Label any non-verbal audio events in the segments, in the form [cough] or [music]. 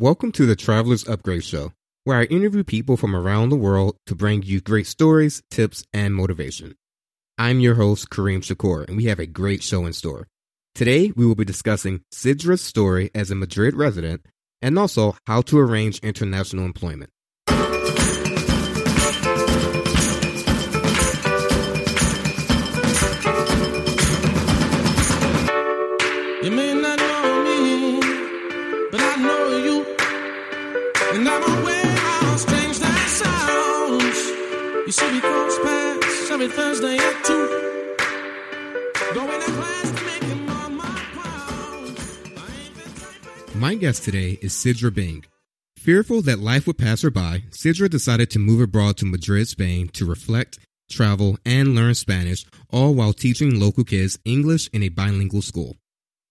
Welcome to the Traveler's Upgrade Show, where I interview people from around the world to bring you great stories, tips, and motivation. I'm your host, Kareem Shakur, and we have a great show in store. Today, we will be discussing Sidra's story as a Madrid resident and also how to arrange international employment. Every Thursday at 2. Going to class to make him all my pounds. I ain't the type of- My guest today is Sidra Bing. Fearful that life would pass her by, Sidra decided to move abroad to Madrid, Spain to reflect, travel, and learn Spanish, all while teaching local kids English in a bilingual school.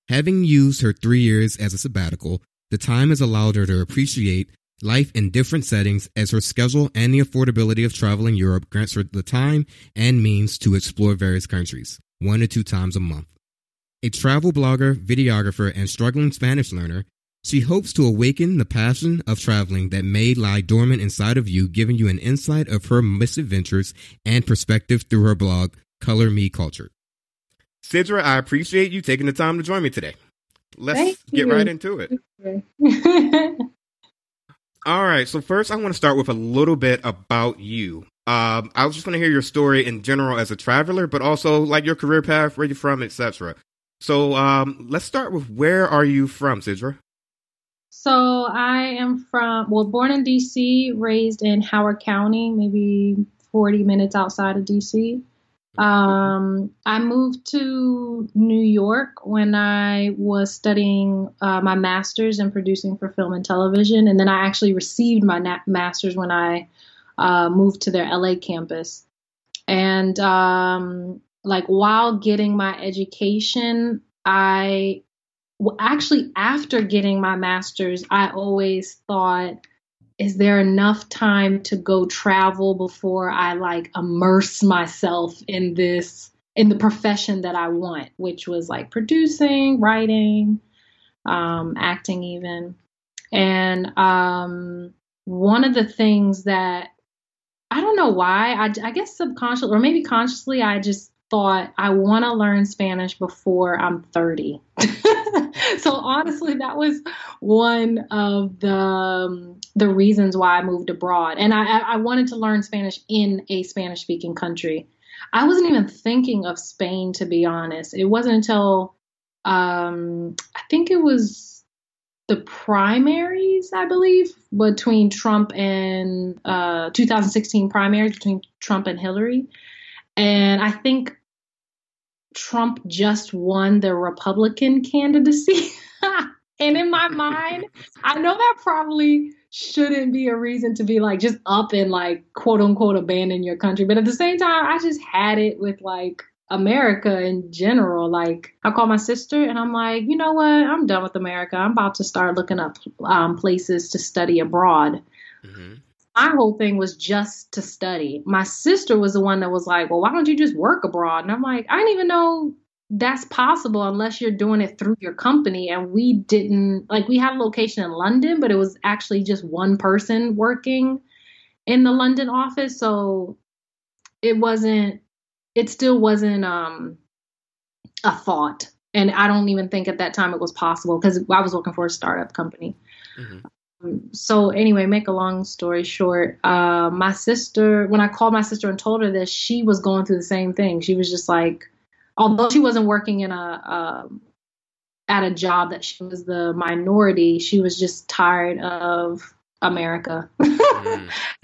Having used her three years as a sabbatical, the time has allowed her to appreciate life in different settings as her schedule and the affordability of travel in Europe grants her the time and means to explore various countries, one to two times a month. A travel blogger, videographer, and struggling Spanish learner, she hopes to awaken the passion of traveling that may lie dormant inside of you, giving you an insight of her misadventures and perspective through her blog, Color Me Culture. Sidra, I appreciate you taking the time to join me today. Let's Thank get you. right into it. [laughs] All right. So first, I want to start with a little bit about you. Um, I was just want to hear your story in general as a traveler, but also like your career path, where you're from, etc. So um, let's start with where are you from, Sidra? so I am from, well, born in DC, raised in Howard County, maybe 40 minutes outside of DC. Um, I moved to New York when I was studying uh, my master's in producing for film and television, and then I actually received my na- master's when I uh, moved to their LA campus. And um, like while getting my education, I well, actually after getting my master's, I always thought is there enough time to go travel before I like immerse myself in this in the profession that I want, which was like producing, writing, um, acting, even. And um, one of the things that I don't know why, I, I guess subconsciously or maybe consciously, I just thought I want to learn Spanish before I'm 30. [laughs] [laughs] so honestly, that was one of the um, the reasons why I moved abroad, and I, I wanted to learn Spanish in a Spanish speaking country. I wasn't even thinking of Spain, to be honest. It wasn't until um, I think it was the primaries, I believe, between Trump and uh, 2016 primaries between Trump and Hillary. And I think Trump just won the Republican candidacy. [laughs] and in my mind, I know that probably shouldn't be a reason to be like just up and like quote unquote abandon your country. But at the same time, I just had it with like America in general. Like I call my sister and I'm like, you know what? I'm done with America. I'm about to start looking up um, places to study abroad Mm-hmm. My whole thing was just to study. My sister was the one that was like, "Well, why don't you just work abroad?" And I'm like, "I didn't even know that's possible unless you're doing it through your company." And we didn't like we had a location in London, but it was actually just one person working in the London office, so it wasn't it still wasn't um a thought. And I don't even think at that time it was possible because I was working for a startup company Mm-hmm. So anyway, make a long story short, uh, my sister, when I called my sister and told her this, she was going through the same thing. She was just like, although she wasn't working in a um, at a job that she was the minority, she was just tired of America. [laughs]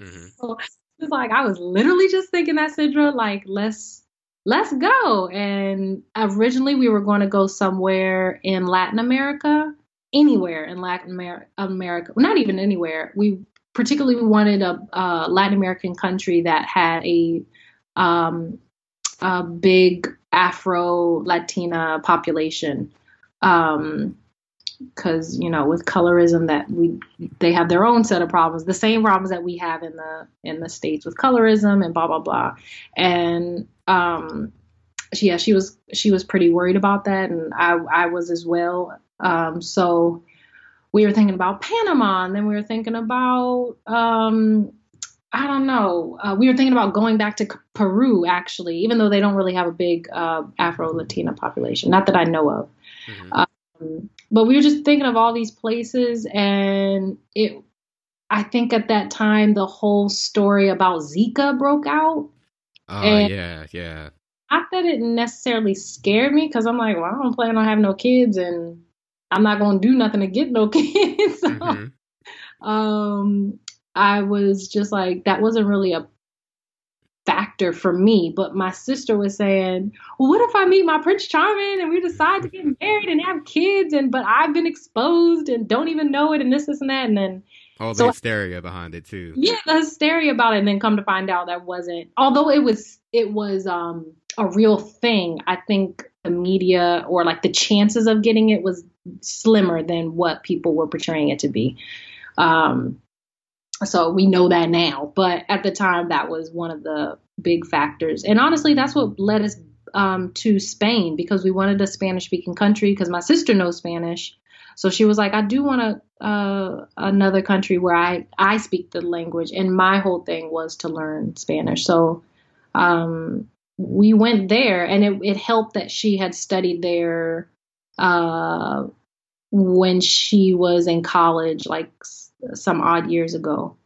Mm-hmm. So it's like I was literally just thinking that Sidra, like let's let's go. And originally we were going to go somewhere in Latin America, anywhere in Latin America, not even anywhere. We particularly wanted a, a Latin American country that had a um, a big Afro Latina population. Um, because you know with colorism that we they have their own set of problems the same problems that we have in the in the states with colorism and blah blah blah and um she, yeah she was she was pretty worried about that and i i was as well um so we were thinking about Panama, and then we were thinking about um, I don't know. Uh, we were thinking about going back to Peru, actually, even though they don't really have a big uh, Afro Latina population, not that I know of. Mm-hmm. Um, but we were just thinking of all these places, and it. I think at that time the whole story about Zika broke out. Oh and yeah, yeah. Not that it necessarily scared me because I'm like, well, I don't plan on having no kids, and I'm not gonna do nothing to get no [laughs] kids. so, mm-hmm. um, I was just like, that wasn't really a factor for me. But my sister was saying, well, what if I meet my Prince Charming and we decide to get married and have kids and but I've been exposed and don't even know it and this, this and that and then all the so, hysteria behind it too. Yeah, the hysteria about it and then come to find out that wasn't although it was it was um a real thing, I think the media or like the chances of getting it was slimmer than what people were portraying it to be. Um so we know that now. But at the time, that was one of the big factors. And honestly, that's what led us um, to Spain because we wanted a Spanish speaking country because my sister knows Spanish. So she was like, I do want a, uh, another country where I, I speak the language. And my whole thing was to learn Spanish. So um, we went there, and it, it helped that she had studied there uh, when she was in college, like some odd years ago.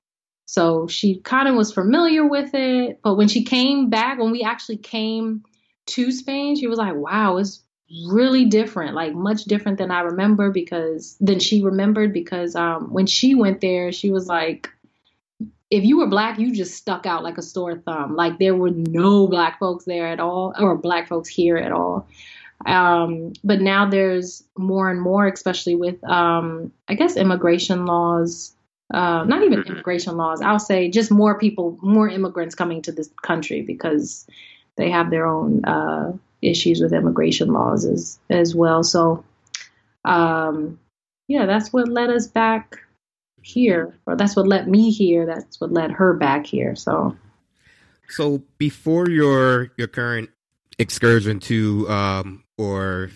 So she kind of was familiar with it. But when she came back, when we actually came to Spain, she was like, wow, it's really different, like much different than I remember because than she remembered because um, when she went there, she was like, if you were black, you just stuck out like a sore thumb. Like there were no black folks there at all, or black folks here at all. Um, but now there's more and more, especially with, um, I guess, immigration laws. Uh, not even mm-hmm. immigration laws. I'll say just more people, more immigrants coming to this country because they have their own uh, issues with immigration laws as as well. So, um, yeah, that's what led us back here, or that's what led me here. That's what led her back here. So, so before your your current excursion to um, or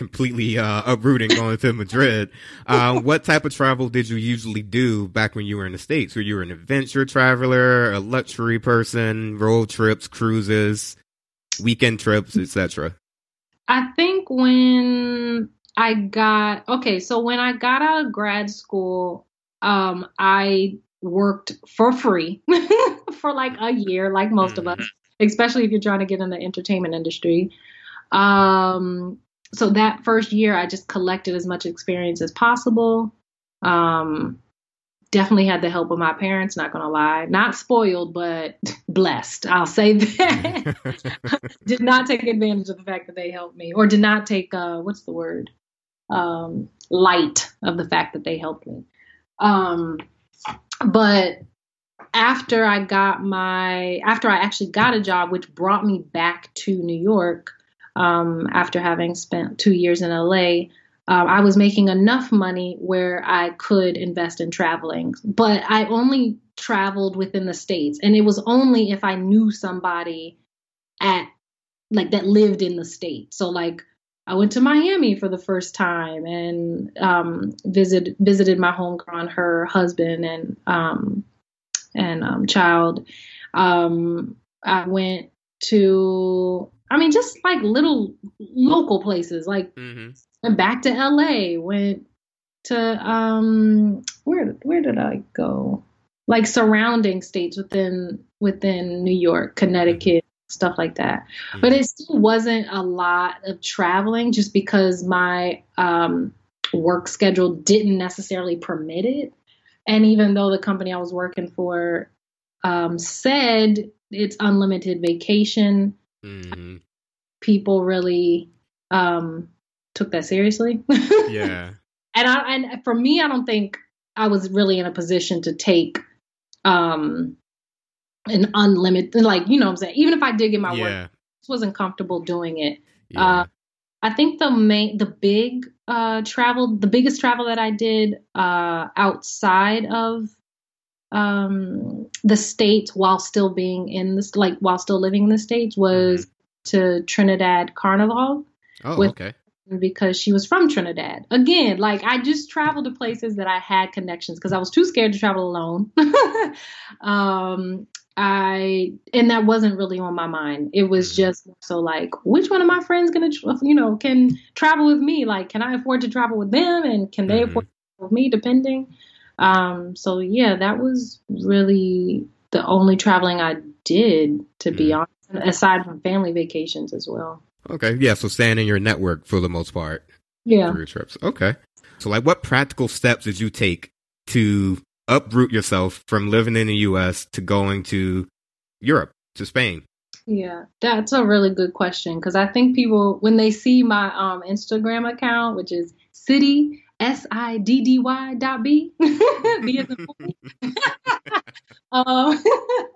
completely uh, uprooting going to Madrid. Uh, [laughs] what type of travel did you usually do back when you were in the States? Were you an adventure traveler, a luxury person, road trips, cruises, weekend trips, etc.? I think when I got okay, so when I got out of grad school, um, I worked for free [laughs] for like a year, like most mm-hmm. of us, especially if you're trying to get in the entertainment industry. Um, so that first year, I just collected as much experience as possible. Um, definitely had the help of my parents, not gonna lie. Not spoiled, but [laughs] blessed. I'll say [laughs] that. did not take advantage of the fact that they helped me, or did not take uh, what's the word? Um, light of the fact that they helped me. Um, but after I got my, after I actually got a job, which brought me back to New York, um, after having spent two years in LA, um, I was making enough money where I could invest in traveling. But I only traveled within the states, and it was only if I knew somebody at like that lived in the state. So like I went to Miami for the first time and um, visit visited my homegrown her husband and um, and um, child. Um, I went to I mean, just like little local places, like mm-hmm. went back to LA, went to um where where did I go? Like surrounding states within within New York, Connecticut. Stuff like that. Mm-hmm. But it still wasn't a lot of traveling just because my um work schedule didn't necessarily permit it. And even though the company I was working for um, said it's unlimited vacation, mm-hmm. people really um, took that seriously. [laughs] yeah. And I and for me, I don't think I was really in a position to take um an unlimited like you know what I'm saying. Even if I did get my yeah. work, I wasn't comfortable doing it. Yeah. Uh, I think the main the big uh travel the biggest travel that I did uh outside of um, the states while still being in this, like while still living in the states, was mm-hmm. to Trinidad Carnival. Oh, with, okay. because she was from Trinidad. Again, like I just traveled to places that I had connections because I was too scared to travel alone. [laughs] um, I and that wasn't really on my mind. It was Mm-hmm. just so like, which one of my friends gonna, you know, can travel with me? Like, can I afford to travel with them, and can they Mhm. afford to travel with me? Depending. Um, so yeah, that was really the only traveling I did, to be Mhm. honest, aside from family vacations as well. Okay. Yeah. So staying in your network for the most part Yeah. trips. Okay. So like what practical steps did you take to uproot yourself from living in the US to going to Europe, to Spain? Yeah, that's a really good question because I think people when they see my um Instagram account, which is Siddy s i d d y dot b, [laughs] B as in boy. [laughs] um,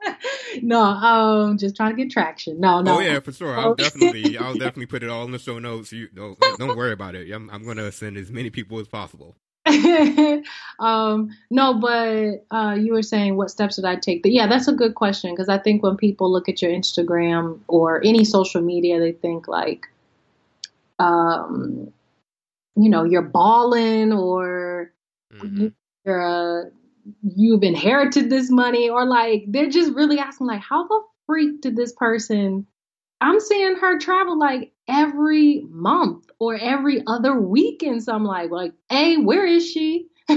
[laughs] no, um, just trying to get traction. No, no. Oh yeah, for sure. I'll definitely, I'll definitely put it all in the show notes. You don't, don't worry about it. I'm, I'm gonna send as many people as possible. [laughs] um, no, but uh, you were saying what steps did I take? But yeah, that's a good question because I think when people look at your Instagram or any social media, they think like, um, you know, you're balling or Mhm. you're uh, you've inherited this money or like they're just really asking like, how the freak did this person? I'm seeing her travel like every month or every other weekend. So I'm like, like, hey, where is she? [laughs]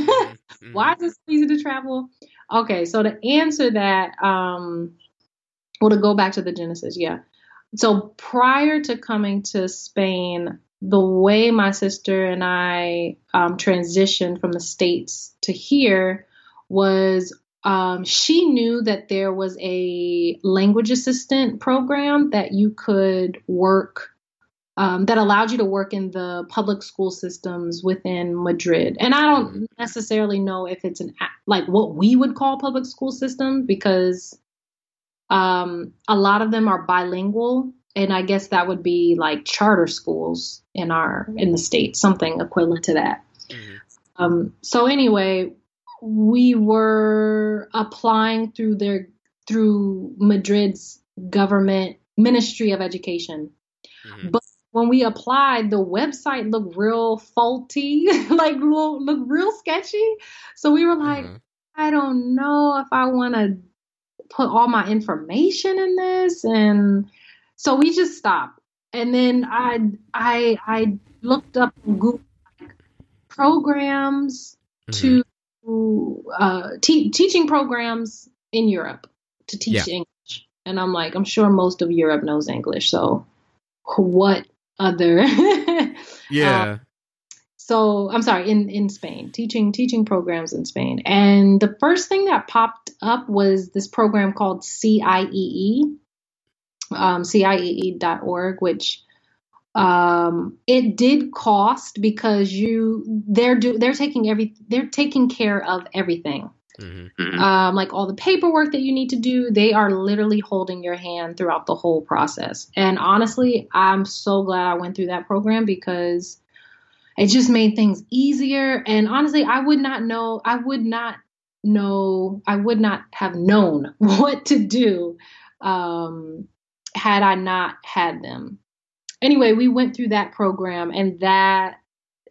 Mhm. Why is it so easy to travel? Okay, so to answer that, um, well, to go back to the Genesis, yeah. So prior to coming to Spain, the way my sister and I um, transitioned from the States to here was um, she knew that there was a language assistant program that you could work um, that allowed you to work in the public school systems within Madrid. And I don't necessarily know if it's an like what we would call public school system because um, a lot of them are bilingual, and I guess that would be like charter schools in our in the state, something equivalent to that. Mhm. Um, so anyway, we were applying through their through Madrid's government Ministry of Education Mhm. but when we applied, the website looked real faulty, [laughs] like look, looked real sketchy. So we were like, Uh-huh. I don't know if I want to put all my information in this, and so we just stopped. And then I I I looked up Google like, programs Mhm. to uh, te- teaching programs in Europe to teach Yeah. English, and I'm like, I'm sure most of Europe knows English, so what other. [laughs] Yeah. so i'm sorry in in spain teaching teaching programs in spain. And the first thing that popped up was this program called ciee um, ciee.org which um, it did cost because you they're do they're taking every they're taking care of everything Mhm. um, like all the paperwork that you need to do, they are literally holding your hand throughout the whole process. And honestly, I'm so glad I went through that program because it just made things easier. And honestly, I would not know, I would not know, I would not have known [laughs] what to do um, had I not had them. Anyway, we went through that program and that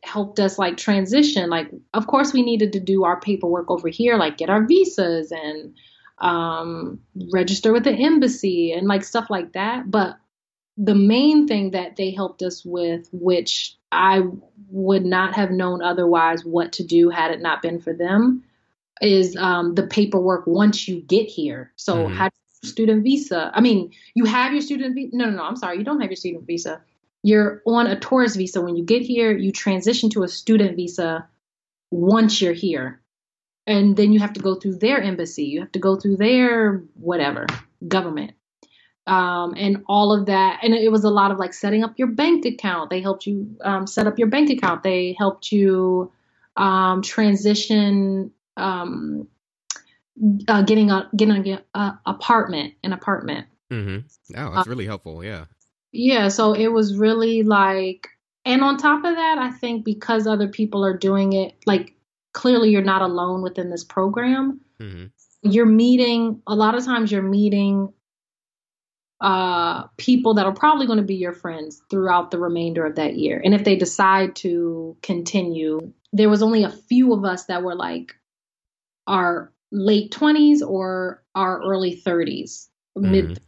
helped us like transition like of course we needed to do our paperwork over here like get our visas and um, register with the embassy and like stuff like that. But the main thing that they helped us with which i would not have known otherwise what to do had it not been for them is um, the paperwork once you get here. So Mhm. how student visa? I mean you have your student visa no no no i'm sorry you don't have your student visa you're on a tourist visa. When you get here, you transition to a student visa once you're here. And then you have to go through their embassy. You have to go through their whatever government. Um, and all of that. And it was a lot of like setting up your bank account. They helped you um, set up your bank account. They helped you um, transition, um, uh, getting a getting a, a apartment, an apartment. mm-hmm. Oh, that's really helpful. Yeah. Yeah, so it was really like, and on top of that, I think because other people are doing it, like clearly you're not alone within this program. Mhm. You're meeting, a lot of times you're meeting uh, people that are probably going to be your friends throughout the remainder of that year. And if they decide to continue, there was only a few of us that were like our late 20s or our early 30s, mm-hmm. mid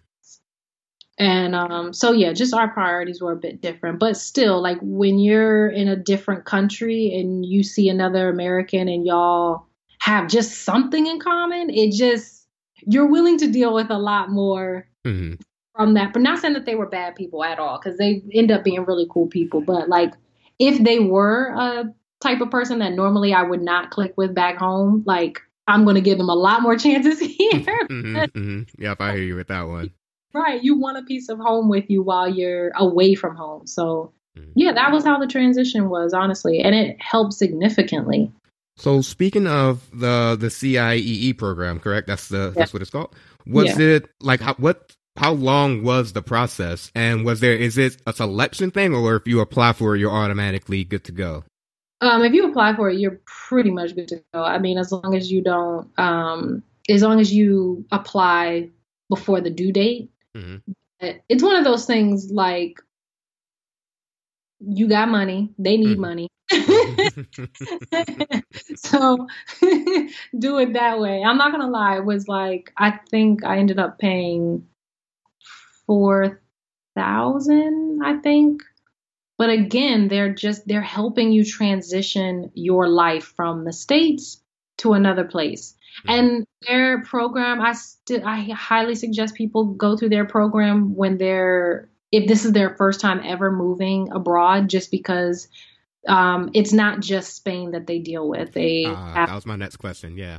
and um, so yeah, just our priorities were a bit different, but still, like when you're in a different country and you see another American and y'all have just something in common, it just you're willing to deal with a lot more mm-hmm. from that. But not saying that they were bad people at all, because they end up being really cool people. But like if they were a type of person that normally I would not click with back home, like I'm going to give them a lot more [laughs] chances here. mm-hmm, mm-hmm. Yep, I hear you with that one. Right. You want a piece of home with you while you're away from home. So, mm-hmm. yeah, that was how the transition was, honestly. And it helped significantly. So, speaking of the the CIEE program, correct? That's the yeah. that's what it's called. Was yeah. it like how, what? How long was the process? And was there is it a selection thing, or if you apply for it, you're automatically good to go? Um, if you apply for it, you're pretty much good to go. I mean, as long as you don't, um, as long as you apply before the due date, Mm-hmm. It's one of those things like you got money, they need mm-hmm. money. [laughs] [laughs] so [laughs] do it that way. I'm not gonna lie, it was like I think I ended up paying four thousand, I think. But again, they're just they're helping you transition your life from the States to another place. Mm-hmm. And their program, I still I highly suggest people go through their program when they're if this is their first time ever moving abroad, just because um, it's not just Spain that they deal with. They uh, have, that was my next question. Yeah,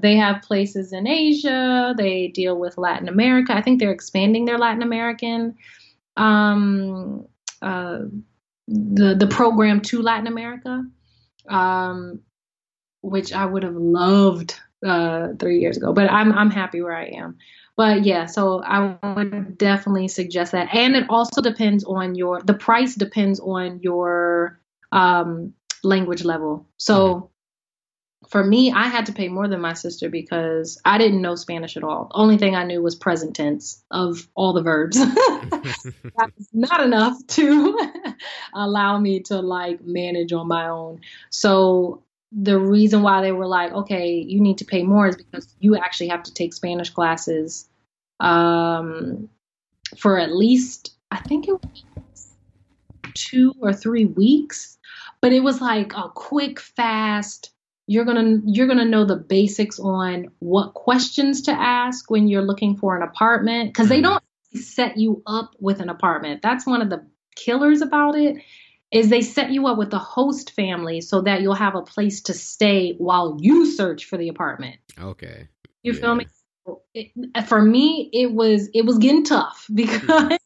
they have places in Asia. They deal with Latin America. I think they're expanding their Latin American um, uh, the the program to Latin America, um, which I would have loved uh, three years ago. But I'm I'm happy where I am. But yeah, so I would definitely suggest that, and it also depends on your the price depends on your um, language level. So. Mm-hmm. For me, I had to pay more than my sister because I didn't know Spanish at all. Only thing I knew was present tense of all the verbs. [laughs] That's not enough to [laughs] allow me to like manage on my own. So the reason why they were like, okay, you need to pay more is because you actually have to take Spanish classes um, for at least, I think it was two or three weeks. But it was like a quick, fast. You're gonna you're gonna know the basics on what questions to ask when you're looking for an apartment because they mm-hmm. don't set you up with an apartment. That's one of the killers about it is they set you up with a host family so that you'll have a place to stay while you search for the apartment. Okay. You yeah. feel me? It, for me, it was it was getting tough [laughs] because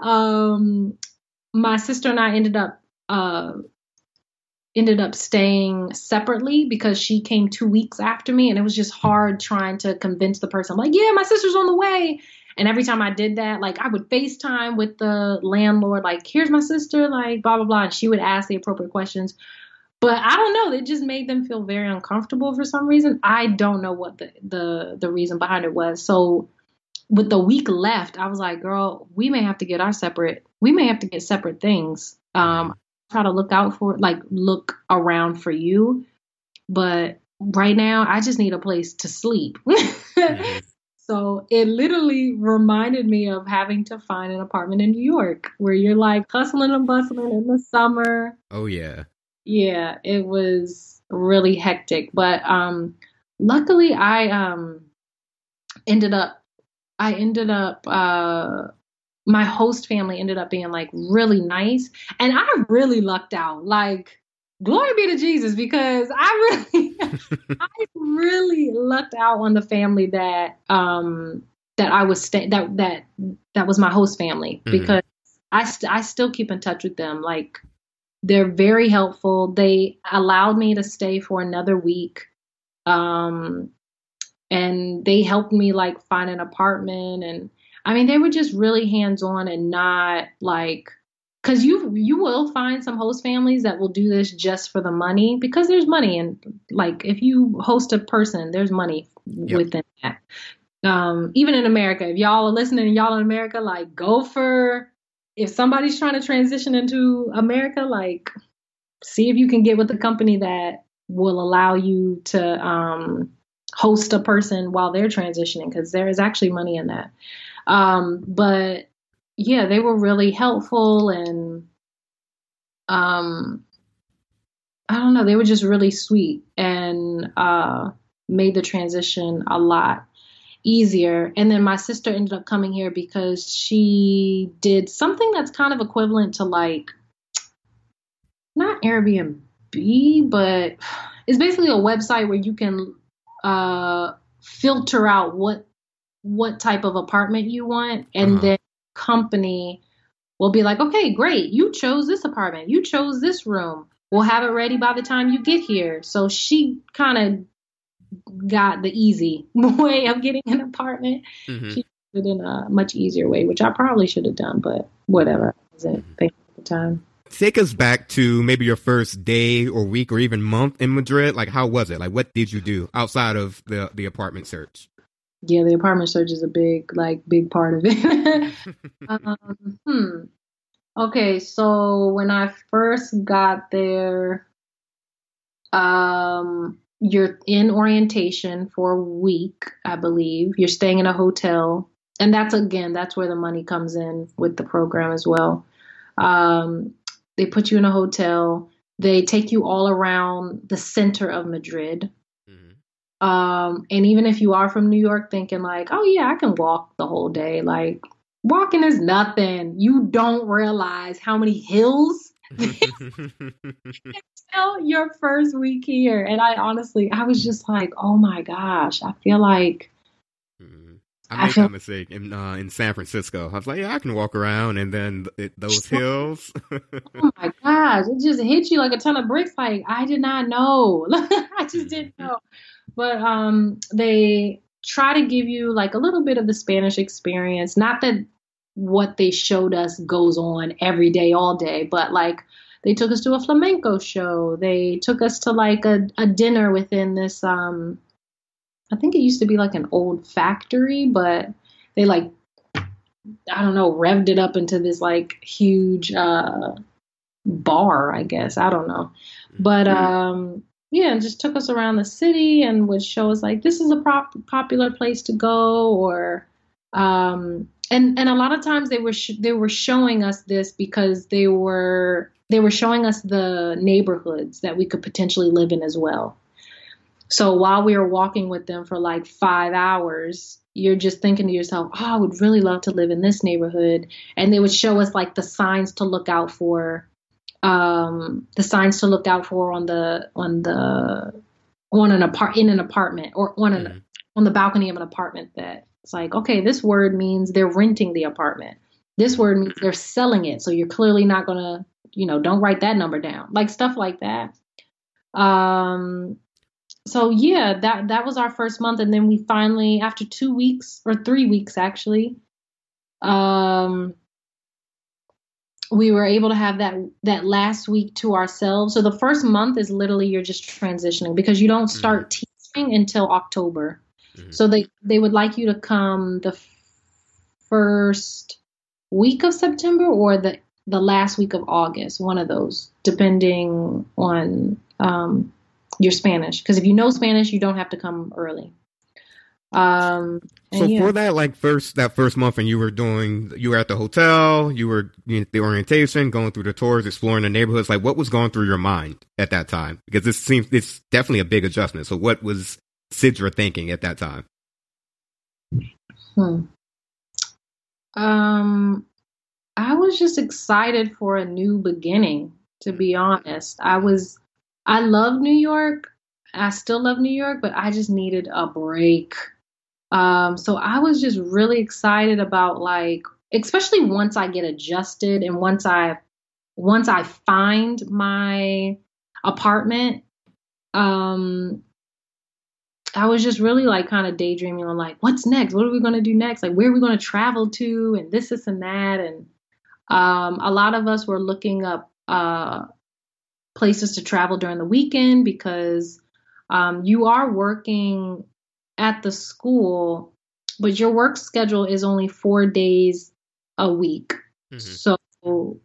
um, my sister and I ended up uh, ended up staying separately because she came two weeks after me, and it was just hard trying to convince the person. I'm like, yeah, my sister's on the way, and every time I did that, like I would FaceTime with the landlord, like, here's my sister, like blah, blah, blah. And she would ask the appropriate questions. But I don't know. It just made them feel very uncomfortable for some reason. I don't know what the the, the reason behind it was. So with the week left, I was like, girl, we may have to get our separate we may have to get separate things. Um try to look out for like look around for you. But right now I just need a place to sleep. [laughs] So it literally reminded me of having to find an apartment in New York where you're like hustling and bustling in the summer. Oh yeah. Yeah, it was really hectic, but um luckily I um ended up I ended up uh my host family ended up being like really nice and I really lucked out. Like glory be to Jesus because I really [laughs] I really lucked out on the family that um that I was sta- that that that was my host family mm-hmm. because I st- I still keep in touch with them. Like they're very helpful. They allowed me to stay for another week um and they helped me like find an apartment. And I mean they were just really hands on and not like because you you will find some host families that will do this just for the money because there's money and like if you host a person there's money yep. within that um, even in America, if y'all are listening, y'all in America, like go for if somebody's trying to transition into America, like see if you can get with a company that will allow you to um, host a person while they're transitioning because there is actually money in that. Um, but yeah, they were really helpful and um, I don't know, they were just really sweet and uh, made the transition a lot easier. And then my sister ended up coming here because she did something that's kind of equivalent to like not Airbnb, but it's basically a website where you can uh, filter out what what type of apartment you want, and uh-huh. then company will be like, okay, great, you chose this apartment, you chose this room. We'll have it ready by the time you get here. So she kind of got the easy [laughs] way of getting an apartment. Mm-hmm. She did it in a much easier way, which I probably should have done, but whatever. I wasn't thinking at the time. Take us back to maybe your first day or week or even month in Madrid. Like, how was it? Like, what did you do outside of the the apartment search? Yeah, the apartment search is a big, like, big part of it. [laughs] um, hmm. Okay, so when I first got there, um, you're in orientation for a week, I believe. You're staying in a hotel, and that's again, that's where the money comes in with the program as well. Um, they put you in a hotel. They take you all around the center of Madrid. Mm-hmm. Um, and even if you are from New York, thinking like, oh yeah, I can walk the whole day. Like walking is nothing. You don't realize how many hills [laughs] [laughs] until your first week here. And I honestly, I was just like, oh my gosh, I feel like I made that mistake in uh, in San Francisco. I was like, yeah, I can walk around, and then it, those [laughs] hills. oh my gosh, it just hit you like a ton of bricks. Like I did not know. I just didn't mm-hmm. know. But um, they try to give you like a little bit of the Spanish experience. Not that what they showed us goes on every day, all day, but like they took us to a flamenco show. They took us to like a, a dinner within this um I think it used to be like an old factory, but they like I don't know, revved it up into this like huge uh bar, I guess. I don't know. But mm-hmm. um yeah, and just took us around the city and would show us like this is a prop- popular place to go or um and and a lot of times they were sh- they were showing us this because they were they were showing us the neighborhoods that we could potentially live in as well. So while we were walking with them for like five hours, you're just thinking to yourself, oh, I would really love to live in this neighborhood. And they would show us like the signs to look out for, um, the signs to look out for on the on the on an apart in an apartment or on an mm-hmm. on the balcony of an apartment that it's like, okay, this word means they're renting the apartment. This word means they're selling it. So you're clearly not gonna, you know, don't write that number down. Like stuff like that. Um, so yeah, that that was our first month, and then we finally, after two weeks or three weeks actually, um, we were able to have that that last week to ourselves. So the first month is literally you're just transitioning because you don't start mm-hmm. teaching until October. Mm-hmm. So they they would like you to come the first week of September or the the last week of August, one of those, depending on um, your Spanish. Because if you know Spanish, you don't have to come early. Um, so yeah. for that, like first that first month, and you were doing, you were at the hotel, you were you know, the orientation, going through the tours, exploring the neighborhoods. Like, what was going through your mind at that time? Because this seems it's definitely a big adjustment. So, what was Sidra thinking at that time? Hmm. Um, I was just excited for a new beginning. To be honest, I was I love New York. I still love New York, but I just needed a break. Um, so I was just really excited about like, especially once I get adjusted and once I once I find my apartment, um, I was just really like kind of daydreaming on like, what's next? What are we gonna do next? Like, where are we gonna travel to? And this, this, and that. And um, a lot of us were looking up uh, places to travel during the weekend because um, you are working at the school but your work schedule is only four days a week. Mhm. So,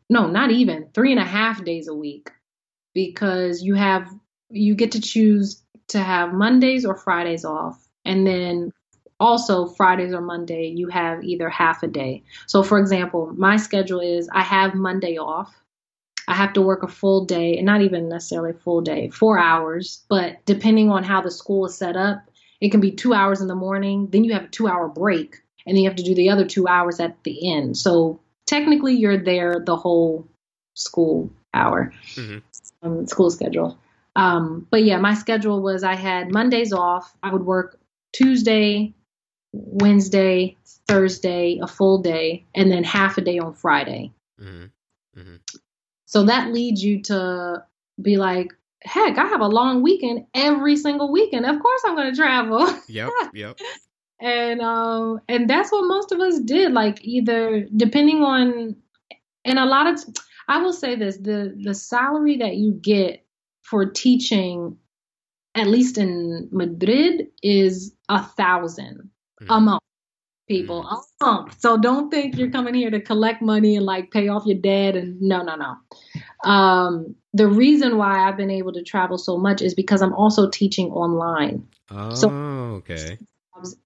no, not even three and a half days a week because you have, you get to choose to have Mondays or Fridays off. And then also Fridays or Monday, you have either half a day. So, for example, my schedule is I have Monday off. I have to work a full day, and not even necessarily full day, four hours. But depending on how the school is set up, it can be two hours in the morning, then you have a two hour break, and then you have to do the other two hours at the end. So technically, you're there the whole school hour, Mhm. um, school schedule. Um, but yeah, my schedule was I had Mondays off. I would work Tuesday, Wednesday, Thursday, a full day, and then half a day on Friday. Mhm. Mhm. So that leads you to be like, heck, I have a long weekend every single weekend. Of course I'm going to travel. Yep. [laughs] Yep. and um and that's what most of us did like either depending on and a lot of I will say this, the the salary that you get for teaching at least in Madrid is a thousand a Mhm. month people month so don't think you're coming here to collect money and like pay off your debt and no no no. Um the reason why i've been able to travel so much is because i'm also teaching online. Oh, So- okay.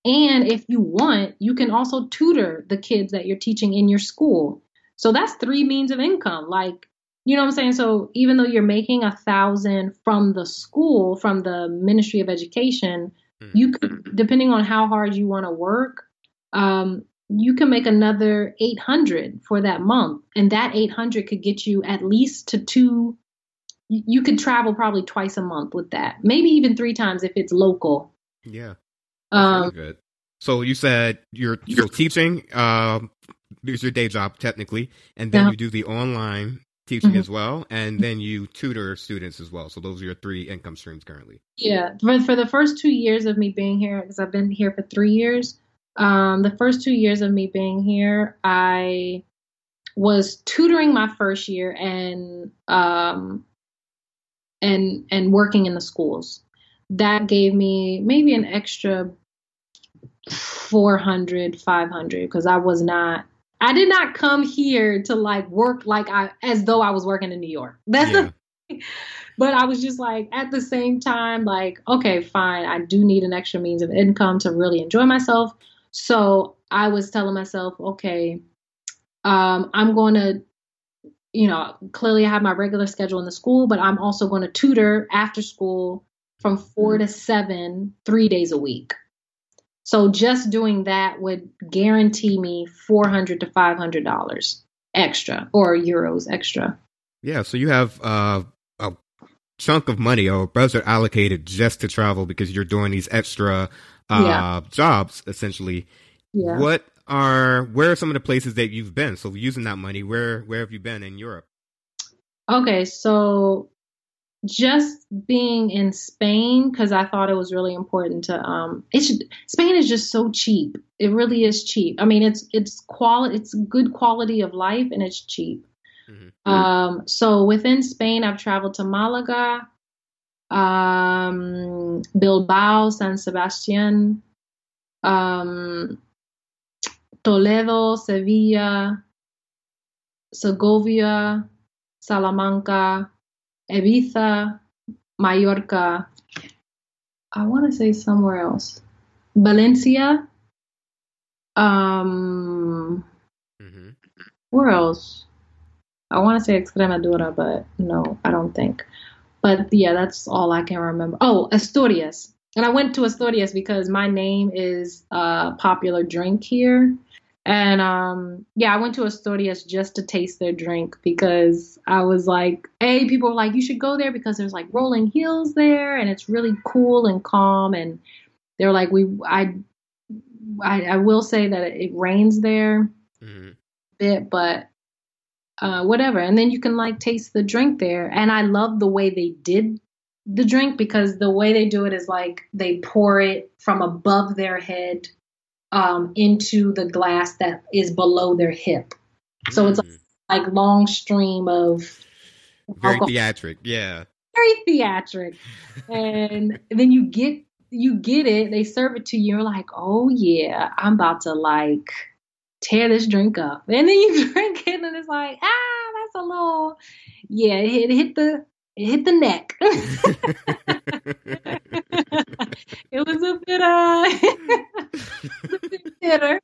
and if you want you can also tutor the kids that you're teaching in your school. So that's three means of income. Like you know what i'm saying? So even though you're making a thousand from the school from the ministry of education Mhm. you could depending on how hard you want to work um, you can make another 800 for that month and that 800 could get you at least to two you could travel probably twice a month with that maybe even three times if it's local Yeah. Um, good. So you said you're you're teaching. Um, is your day job technically, and then Yeah. you do the online teaching Mhm. as well, and then you tutor students as well. So those are your three income streams currently. Yeah, for, for the first two years of me being here, because I've been here for three years, um, the first two years of me being here, I was tutoring my first year and um, and and working in the schools. That gave me maybe an extra 400, 500 because I was not. I did not come here to like work like I as though I was working in New York. [laughs] That's the Yeah. but I was just like, at the same time, like, okay, fine, I do need an extra means of income to really enjoy myself. So I was telling myself, okay, um, I'm going to, you know, clearly I have my regular schedule in the school, but I'm also going to tutor after school from 4 to seven, three days a week. So just doing that would guarantee me 400 to 500 dollars extra or euros extra. Yeah. So you have uh, a chunk of money or budget allocated just to travel because you're doing these extra uh, Yeah. jobs essentially. Yeah. What are where are some of the places that you've been? So using that money, where where have you been in Europe? Okay, so just being in Spain because I thought it was really important to um it's Spain is just so cheap. It really is cheap. I mean, it's it's quality it's good quality of life and it's cheap. Mhm. Um so within Spain I've traveled to Malaga, um Bilbao, San Sebastian, um Toledo, Sevilla, Segovia, Salamanca, Ibiza, Mallorca. I want to say somewhere else. Valencia. Um, hmm where else? I want to say Extremadura, but no, I don't think. But yeah, that's all I can remember. Oh, Asturias. And I went to Asturias because my name is a popular drink here. And um, yeah, I went to Asturias just to taste their drink because I was like, hey, people were like, you should go there because there's like rolling hills there and it's really cool and calm. And they're like, we, I, I, I will say that it rains there hmm bit, but uh, whatever. And then you can like taste the drink there. And I love the way they did the drink because the way they do it is like they pour it from above their head um, into the glass that is below their hip. So it's Mm. like long stream of very alcohol. theatric. Yeah. very theatric. and then you get you get it, they serve it to you, you're like, oh yeah, I'm about to like tear this drink up. [laughs] And then you drink it and it's like, ah, that's a little yeah, it hit the it hit the neck. [laughs] it was a bit uh [laughs] a bit bitter.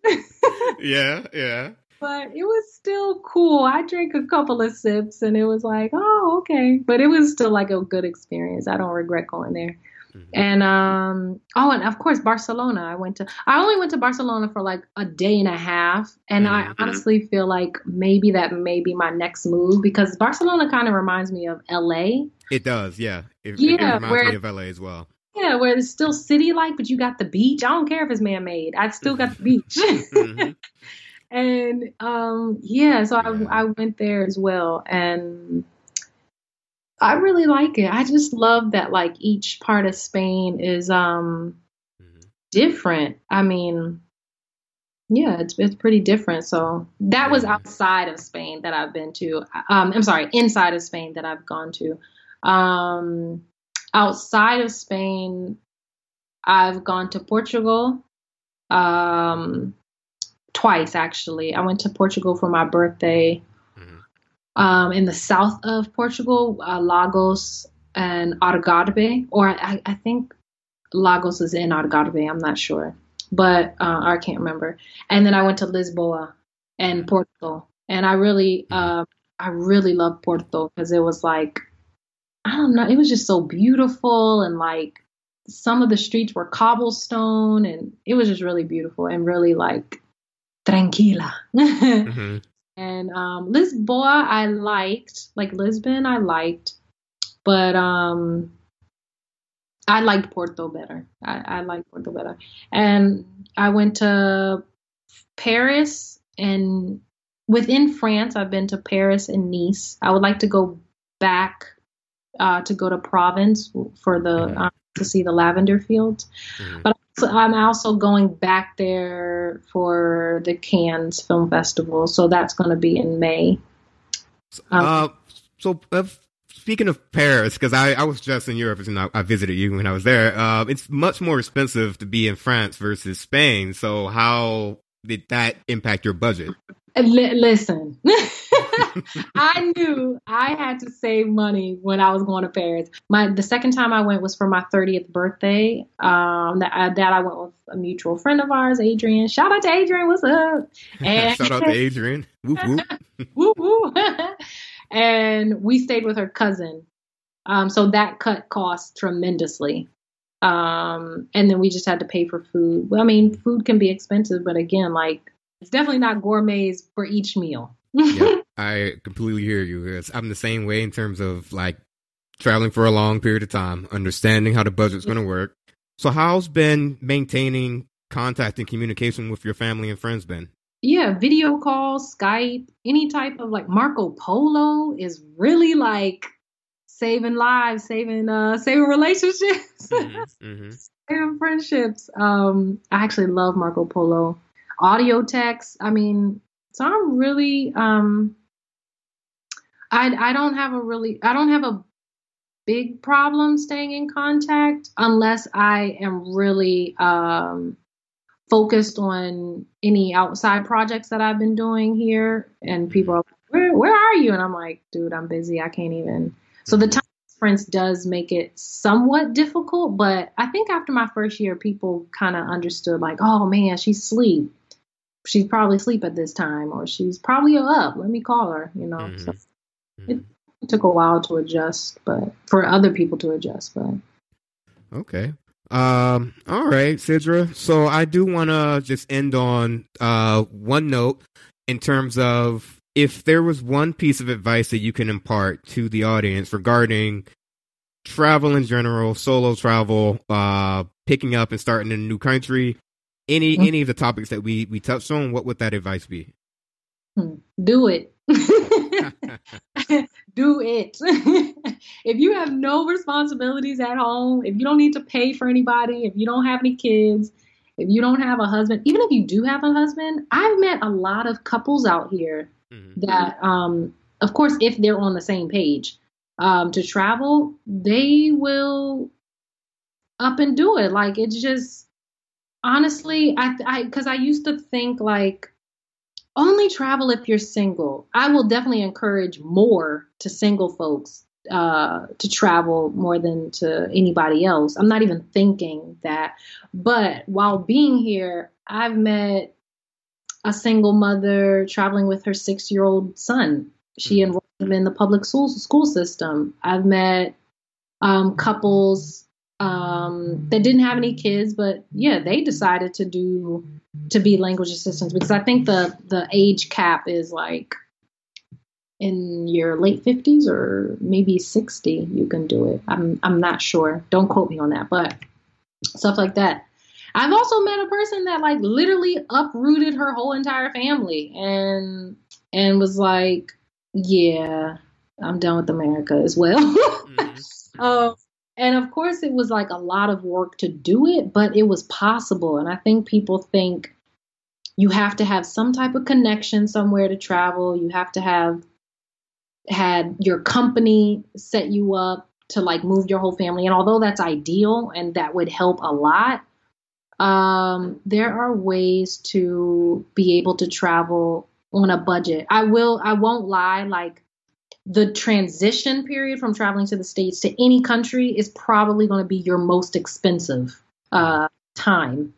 yeah, yeah. But it was still cool. I drank a couple of sips and it was like, oh, okay. But it was still like a good experience. I don't regret going there. Mm-hmm. And um oh and of course Barcelona. I went to I only went to Barcelona for like a day and a half and mm-hmm. I honestly feel like maybe that may be my next move because Barcelona kind of reminds me of LA. It does, yeah. It, yeah, it reminds where, me of LA as well. Yeah, where it's still city like, but you got the beach. I don't care if it's man made. I still got the beach. mm-hmm. [laughs] And um yeah, so I I went there as well and I really like it. I just love that like each part of Spain is um mm-hmm. different. I mean, yeah, it's it's pretty different. So that was outside of Spain that I've been to. Um, I'm sorry, inside of Spain that I've gone to. Um, outside of Spain, I've gone to Portugal. Um, twice actually. I went to Portugal for my birthday um, in the south of Portugal, uh, Lagos and Algarve, or I, I, think Lagos is in Algarve. I'm not sure, but uh, I can't remember. And then I went to Lisboa and Porto, and I really, uh, I really loved Porto because it was like, I don't know, it was just so beautiful and like some of the streets were cobblestone and it was just really beautiful and really like tranquila. [laughs] mm-hmm. And um, Lisboa, I liked. Like Lisbon, I liked. But um, I liked Porto better. I, I liked Porto better. And I went to Paris and within France, I've been to Paris and Nice. I would like to go back uh, to go to Provence for the mm-hmm. um, to see the lavender fields. Mm-hmm. But I'm also going back there for the Cannes Film Festival, so that's going to be in May. Um, uh, so, uh, speaking of Paris, because I, I was just in Europe and I, visited you when I was there. Uh, it's much more expensive to be in France versus Spain. So, how did that impact your budget? L- listen, [laughs] I knew I had to save money when I was going to Paris. My the second time I went was for my 30th birthday. Um, that I, that I went with a mutual friend of ours, Adrian. Shout out to Adrian. What's up? And [laughs] shout out to Adrian. Whoop whoop. [laughs] whoop whoop. and we stayed with her cousin. Um, so that cut costs tremendously. Um, and then we just had to pay for food. Well, I mean, food can be expensive, but again, like it's definitely not gourmets for each meal. yeah, [laughs] I completely hear you. I'm the same way in terms of like traveling for a long period of time, understanding how the budget's going to work. So, how's been maintaining contact and communication with your family and friends been? Yeah, video calls, Skype, any type of like Marco Polo is really like saving lives, saving uh saving relationships, mm-hmm, mm-hmm. [laughs] saving friendships. Um, I actually love Marco Polo. Audio text. I mean, so I'm really um I I don't have a really I don't have a big problem staying in contact unless I am really um focused on any outside projects that I've been doing here and people are like, where where are you? And I'm like, dude, I'm busy. I can't even so the time difference does make it somewhat difficult, but I think after my first year people kind of understood like, oh man, she's asleep she's probably asleep at this time or she's probably up. Let me call her, you know. Mm-hmm. So it, it took a while to adjust, but for other people to adjust, but Okay. Um, all right, Sidra. So I do want to just end on uh, one note in terms of if there was one piece of advice that you can impart to the audience regarding travel in general, solo travel, uh, picking up and starting in a new country, any mm-hmm. any of the topics that we we touched on, what would that advice be? Hmm. Do it. [laughs] Do it. [laughs] if you have no responsibilities at home, if you don't need to pay for anybody, if you don't have any kids, if you don't have a husband, even if you do have a husband, I've met a lot of couples out here mm-hmm. that, um, of course, if they're on the same page um, to travel, they will up and do it. Like it's just honestly, I I because I used to think like only travel if you're single. I will definitely encourage more to single folks uh, to travel more than to anybody else. I'm not even thinking that. But while being here, I've met a single mother traveling with her six year old son. She enrolled him in the public school, school system. I've met um, couples um, that didn't have any kids, but yeah, they decided to do to be language assistants because I think the the age cap is like in your late 50s or maybe 60 you can do it. I'm I'm not sure. Don't quote me on that, but stuff like that. I've also met a person that like literally uprooted her whole entire family and and was like, yeah, I'm done with America as well. [laughs] mm-hmm. um, and of course, it was like a lot of work to do it, but it was possible. And I think people think you have to have some type of connection somewhere to travel. You have to have had your company set you up to like move your whole family. And although that's ideal and that would help a lot, um, there are ways to be able to travel on a budget. I will, I won't lie, like the transition period from traveling to the States to any country is probably going to be your most expensive uh, time.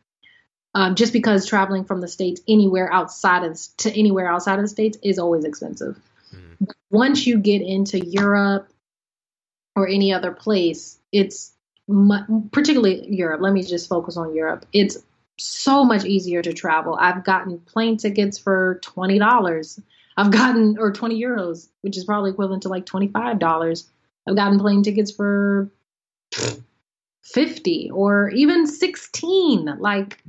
Um, just because traveling from the States anywhere outside of to anywhere outside of the States is always expensive. Mm. Once you get into Europe or any other place, it's mu- particularly Europe. Let me just focus on Europe. It's so much easier to travel. I've gotten plane tickets for twenty dollars I've gotten, or 20 euros, which is probably equivalent to like $25. I've gotten plane tickets for 50 or even 16. Like,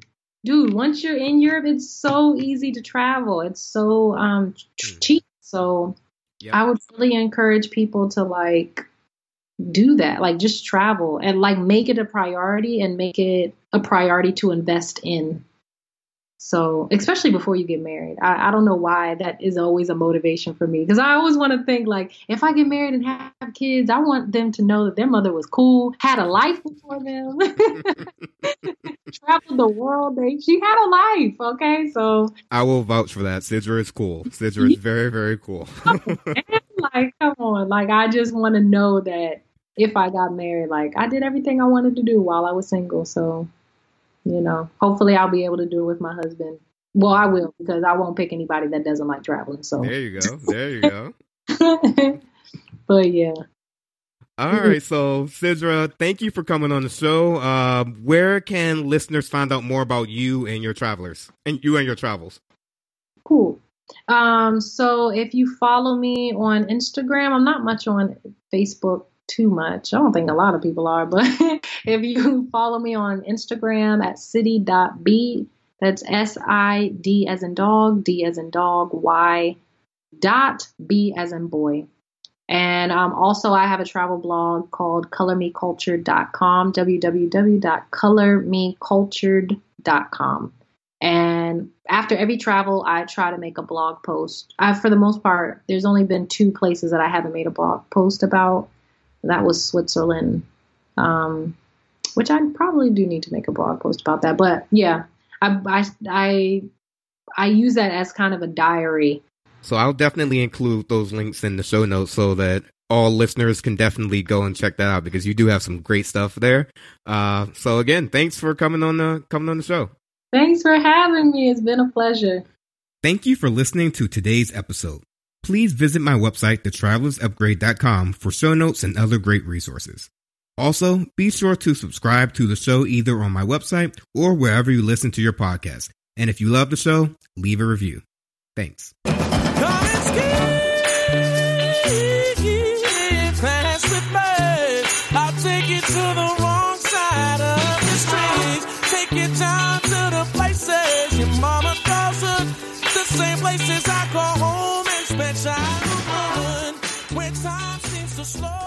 dude, once you're in Europe, it's so easy to travel. It's so um, hmm. cheap. So yep. I would really encourage people to like do that. Like, just travel and like make it a priority and make it a priority to invest in. So, especially before you get married, I, I don't know why that is always a motivation for me because I always want to think like if I get married and have kids, I want them to know that their mother was cool, had a life before them, [laughs] traveled the world. They, she had a life. Okay, so I will vouch for that. Sidra is cool. Sidra is very, very cool. [laughs] like, come on, like I just want to know that if I got married, like I did everything I wanted to do while I was single. So you know, hopefully I'll be able to do it with my husband. Well, I will because I won't pick anybody that doesn't like traveling. So there you go. There you go. [laughs] but yeah. All right, so Sidra, thank you for coming on the show. Uh, where can listeners find out more about you and your travelers, and you and your travels? Cool. Um, so if you follow me on Instagram, I'm not much on Facebook too much. I don't think a lot of people are, but [laughs] if you follow me on Instagram at siddy.b, that's S I D as in dog, D as in dog, Y dot B as in boy. And um, also, I have a travel blog called colormecultured.com, www.colormecultured.com. And after every travel, I try to make a blog post. I, for the most part, there's only been two places that I haven't made a blog post about. That was Switzerland, um, which I probably do need to make a blog post about that. But yeah, I, I, I, I use that as kind of a diary. So I'll definitely include those links in the show notes so that all listeners can definitely go and check that out because you do have some great stuff there. Uh, so again, thanks for coming on the coming on the show. Thanks for having me. It's been a pleasure. Thank you for listening to today's episode please visit my website, thetravelersupgrade.com, for show notes and other great resources. Also, be sure to subscribe to the show either on my website or wherever you listen to your podcast. And if you love the show, leave a review. Thanks. Slow